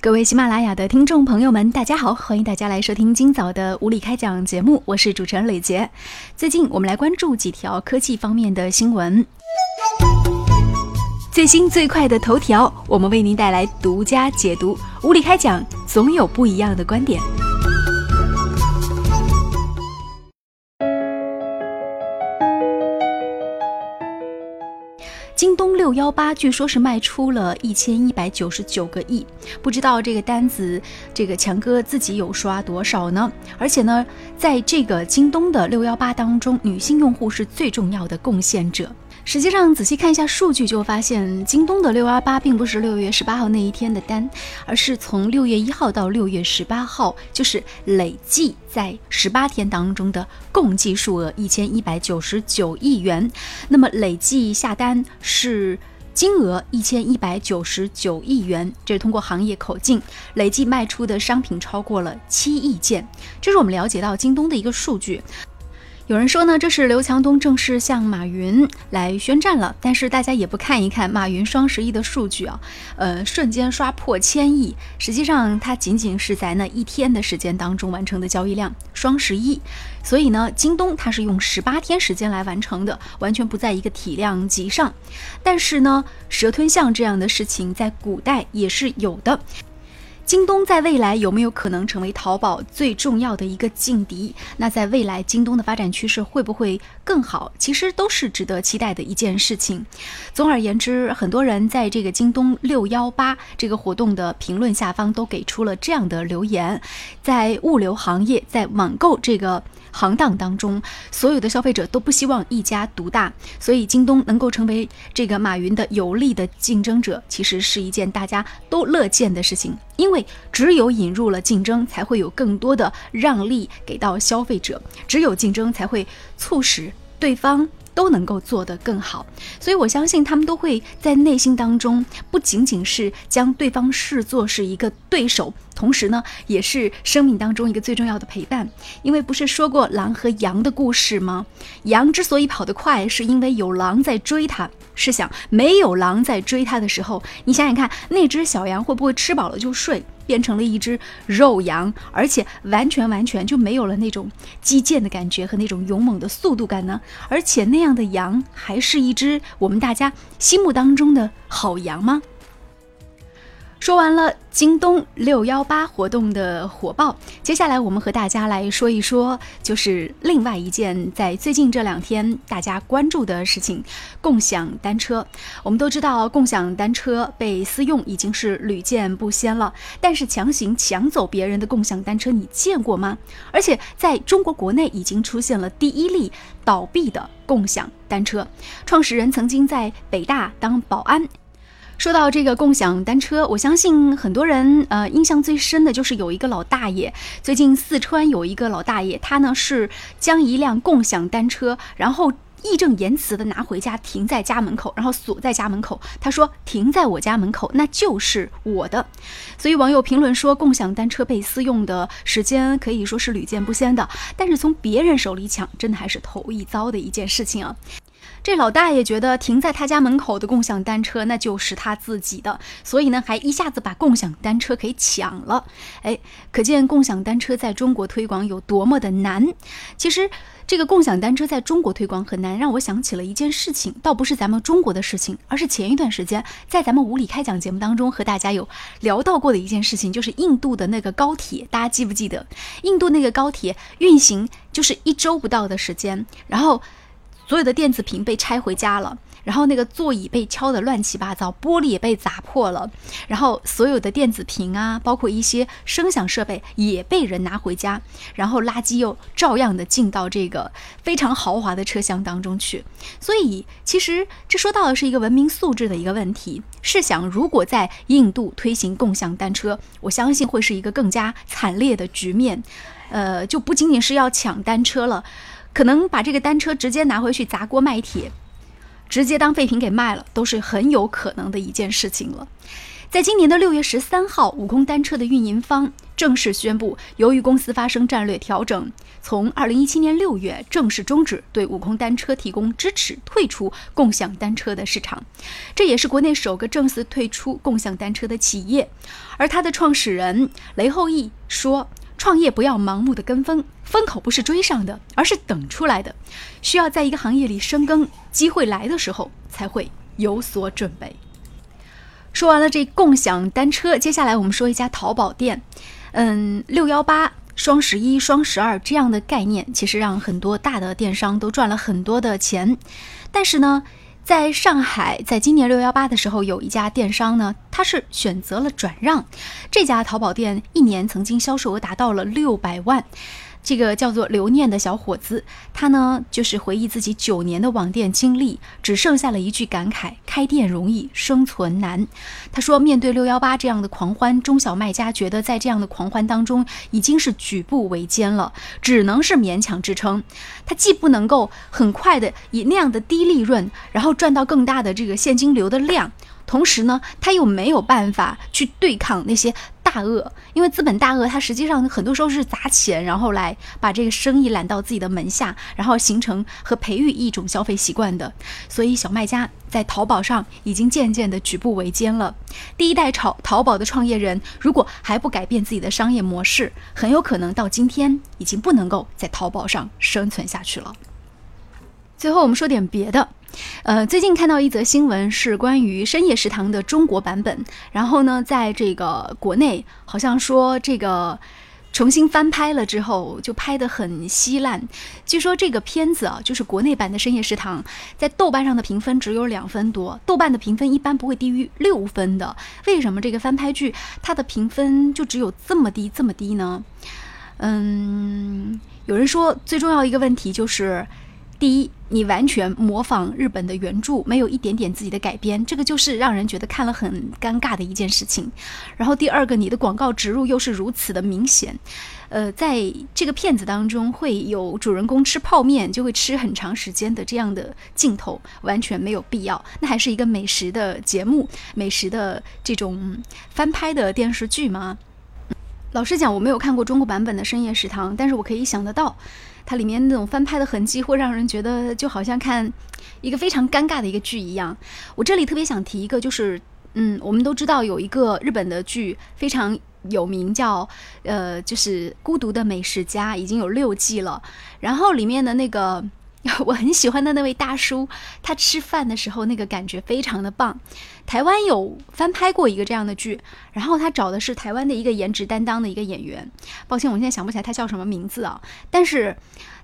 各位喜马拉雅的听众朋友们，大家好，欢迎大家来收听今早的无理开讲节目，我是主持人磊杰。最近我们来关注几条科技方面的新闻，最新最快的头条，我们为您带来独家解读。无理开讲，总有不一样的观点。京东六幺八据说是卖出了一千一百九十九个亿，不知道这个单子，这个强哥自己有刷多少呢？而且呢，在这个京东的六幺八当中，女性用户是最重要的贡献者。实际上，仔细看一下数据，就发现京东的六幺八并不是六月十八号那一天的单，而是从六月一号到六月十八号，就是累计在十八天当中的共计数额一千一百九十九亿元。那么累计下单是金额一千一百九十九亿元，这是通过行业口径累计卖出的商品超过了七亿件，这是我们了解到京东的一个数据。有人说呢，这是刘强东正式向马云来宣战了。但是大家也不看一看马云双十一的数据啊，呃，瞬间刷破千亿。实际上，它仅仅是在那一天的时间当中完成的交易量，双十一。所以呢，京东它是用十八天时间来完成的，完全不在一个体量级上。但是呢，蛇吞象这样的事情在古代也是有的。京东在未来有没有可能成为淘宝最重要的一个劲敌？那在未来，京东的发展趋势会不会更好？其实都是值得期待的一件事情。总而言之，很多人在这个京东六幺八这个活动的评论下方都给出了这样的留言：在物流行业，在网购这个。行当当中，所有的消费者都不希望一家独大，所以京东能够成为这个马云的有力的竞争者，其实是一件大家都乐见的事情。因为只有引入了竞争，才会有更多的让利给到消费者，只有竞争才会促使对方。都能够做得更好，所以我相信他们都会在内心当中，不仅仅是将对方视作是一个对手，同时呢，也是生命当中一个最重要的陪伴。因为不是说过狼和羊的故事吗？羊之所以跑得快，是因为有狼在追它。试想，没有狼在追它的时候，你想想看，那只小羊会不会吃饱了就睡？变成了一只肉羊，而且完全完全就没有了那种击剑的感觉和那种勇猛的速度感呢。而且那样的羊还是一只我们大家心目当中的好羊吗？说完了京东六幺八活动的火爆，接下来我们和大家来说一说，就是另外一件在最近这两天大家关注的事情——共享单车。我们都知道，共享单车被私用已经是屡见不鲜了，但是强行抢走别人的共享单车，你见过吗？而且在中国国内已经出现了第一例倒闭的共享单车，创始人曾经在北大当保安。说到这个共享单车，我相信很多人呃印象最深的就是有一个老大爷。最近四川有一个老大爷，他呢是将一辆共享单车，然后义正言辞的拿回家停在家门口，然后锁在家门口。他说停在我家门口那就是我的。所以网友评论说，共享单车被私用的时间可以说是屡见不鲜的，但是从别人手里抢，真的还是头一遭的一件事情啊。这老大爷觉得停在他家门口的共享单车那就是他自己的，所以呢，还一下子把共享单车给抢了。哎，可见共享单车在中国推广有多么的难。其实，这个共享单车在中国推广很难，让我想起了一件事情，倒不是咱们中国的事情，而是前一段时间在咱们无理开讲节目当中和大家有聊到过的一件事情，就是印度的那个高铁，大家记不记得？印度那个高铁运行就是一周不到的时间，然后。所有的电子屏被拆回家了，然后那个座椅被敲得乱七八糟，玻璃也被砸破了，然后所有的电子屏啊，包括一些声响设备也被人拿回家，然后垃圾又照样的进到这个非常豪华的车厢当中去。所以，其实这说到的是一个文明素质的一个问题。试想，如果在印度推行共享单车，我相信会是一个更加惨烈的局面。呃，就不仅仅是要抢单车了。可能把这个单车直接拿回去砸锅卖铁，直接当废品给卖了，都是很有可能的一件事情了。在今年的六月十三号，悟空单车的运营方正式宣布，由于公司发生战略调整，从二零一七年六月正式终止对悟空单车提供支持，退出共享单车的市场。这也是国内首个正式退出共享单车的企业。而它的创始人雷后义说：“创业不要盲目的跟风，风口不是追上的，而是等出来的。需要在一个行业里深耕，机会来的时候才会有所准备。”说完了这共享单车，接下来我们说一家淘宝店。嗯，六幺八、双十一、双十二这样的概念，其实让很多大的电商都赚了很多的钱。但是呢，在上海，在今年六幺八的时候，有一家电商呢，它是选择了转让。这家淘宝店一年曾经销售额达到了六百万。这个叫做留念的小伙子，他呢就是回忆自己九年的网店经历，只剩下了一句感慨：开店容易，生存难。他说，面对六幺八这样的狂欢，中小卖家觉得在这样的狂欢当中已经是举步维艰了，只能是勉强支撑。他既不能够很快的以那样的低利润，然后赚到更大的这个现金流的量。同时呢，他又没有办法去对抗那些大鳄，因为资本大鳄它实际上很多时候是砸钱，然后来把这个生意揽到自己的门下，然后形成和培育一种消费习惯的。所以小卖家在淘宝上已经渐渐的举步维艰了。第一代炒淘宝的创业人，如果还不改变自己的商业模式，很有可能到今天已经不能够在淘宝上生存下去了。最后我们说点别的。呃，最近看到一则新闻，是关于深夜食堂的中国版本。然后呢，在这个国内，好像说这个重新翻拍了之后，就拍得很稀烂。据说这个片子啊，就是国内版的深夜食堂，在豆瓣上的评分只有两分多。豆瓣的评分一般不会低于六分的。为什么这个翻拍剧它的评分就只有这么低这么低呢？嗯，有人说最重要一个问题就是。第一，你完全模仿日本的原著，没有一点点自己的改编，这个就是让人觉得看了很尴尬的一件事情。然后第二个，你的广告植入又是如此的明显，呃，在这个片子当中会有主人公吃泡面就会吃很长时间的这样的镜头，完全没有必要。那还是一个美食的节目，美食的这种翻拍的电视剧吗？老实讲，我没有看过中国版本的《深夜食堂》，但是我可以想得到。它里面那种翻拍的痕迹，会让人觉得就好像看一个非常尴尬的一个剧一样。我这里特别想提一个，就是嗯，我们都知道有一个日本的剧非常有名，叫呃，就是《孤独的美食家》，已经有六季了。然后里面的那个。我很喜欢的那位大叔，他吃饭的时候那个感觉非常的棒。台湾有翻拍过一个这样的剧，然后他找的是台湾的一个颜值担当的一个演员，抱歉我现在想不起来他叫什么名字啊。但是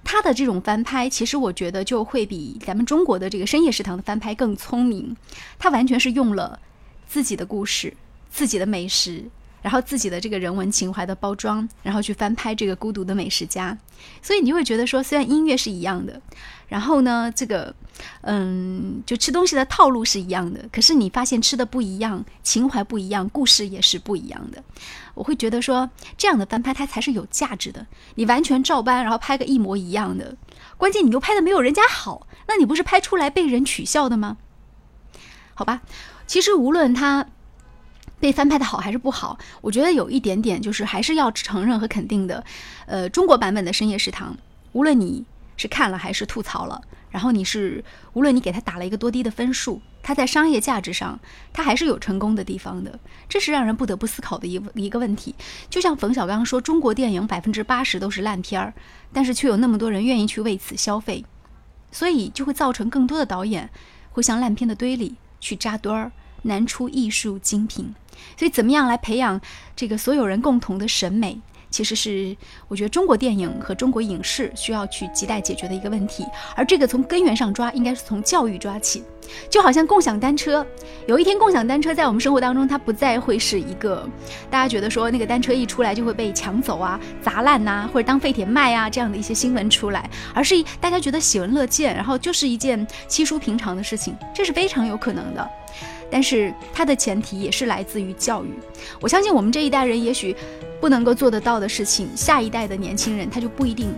他的这种翻拍，其实我觉得就会比咱们中国的这个深夜食堂的翻拍更聪明。他完全是用了自己的故事、自己的美食。然后自己的这个人文情怀的包装，然后去翻拍这个孤独的美食家，所以你会觉得说，虽然音乐是一样的，然后呢，这个，嗯，就吃东西的套路是一样的，可是你发现吃的不一样，情怀不一样，故事也是不一样的。我会觉得说，这样的翻拍它才是有价值的。你完全照搬，然后拍个一模一样的，关键你又拍的没有人家好，那你不是拍出来被人取笑的吗？好吧，其实无论他。被翻拍的好还是不好？我觉得有一点点，就是还是要承认和肯定的。呃，中国版本的《深夜食堂》，无论你是看了还是吐槽了，然后你是无论你给他打了一个多低的分数，它在商业价值上，它还是有成功的地方的。这是让人不得不思考的一一个问题。就像冯小刚说，中国电影百分之八十都是烂片儿，但是却有那么多人愿意去为此消费，所以就会造成更多的导演会向烂片的堆里去扎堆儿。难出艺术精品，所以怎么样来培养这个所有人共同的审美？其实是我觉得中国电影和中国影视需要去亟待解决的一个问题，而这个从根源上抓，应该是从教育抓起。就好像共享单车，有一天共享单车在我们生活当中，它不再会是一个大家觉得说那个单车一出来就会被抢走啊、砸烂呐，或者当废铁卖啊这样的一些新闻出来，而是大家觉得喜闻乐见，然后就是一件稀疏平常的事情，这是非常有可能的。但是它的前提也是来自于教育。我相信我们这一代人也许不能够做得到的事情，下一代的年轻人他就不一定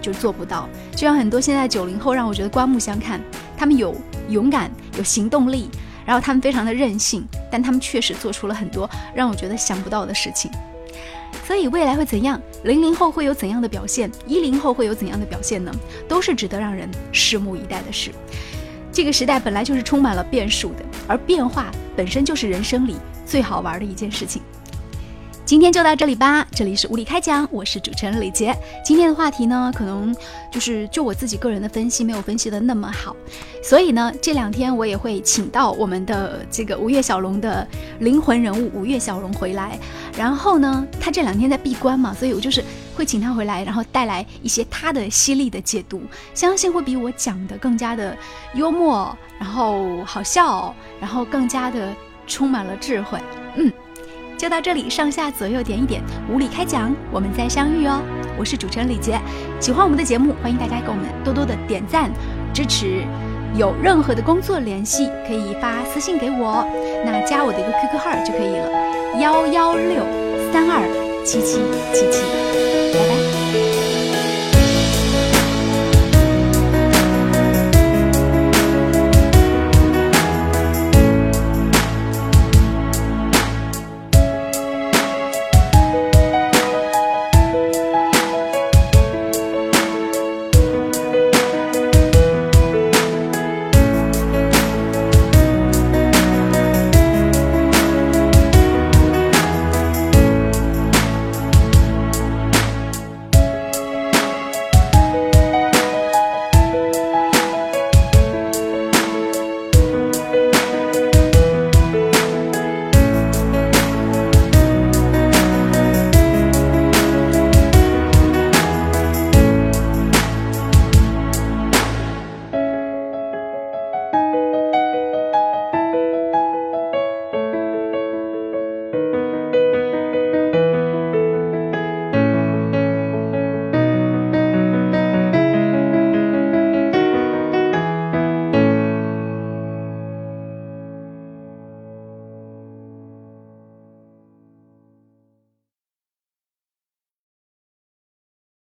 就做不到。就像很多现在九零后让我觉得刮目相看，他们有勇敢、有行动力，然后他们非常的任性，但他们确实做出了很多让我觉得想不到的事情。所以未来会怎样？零零后会有怎样的表现？一零后会有怎样的表现呢？都是值得让人拭目以待的事。这个时代本来就是充满了变数的，而变化本身就是人生里最好玩的一件事情。今天就到这里吧，这里是无理开讲，我是主持人李杰。今天的话题呢，可能就是就我自己个人的分析没有分析的那么好，所以呢，这两天我也会请到我们的这个五月小龙的灵魂人物五月小龙回来，然后呢，他这两天在闭关嘛，所以我就是会请他回来，然后带来一些他的犀利的解读，相信会比我讲的更加的幽默，然后好笑，然后更加的充满了智慧，嗯。就到这里，上下左右点一点，无理开讲，我们再相遇哦。我是主持人李杰，喜欢我们的节目，欢迎大家给我们多多的点赞支持。有任何的工作联系，可以发私信给我，那加我的一个 QQ 号就可以了，幺幺六三二七七七七，拜拜。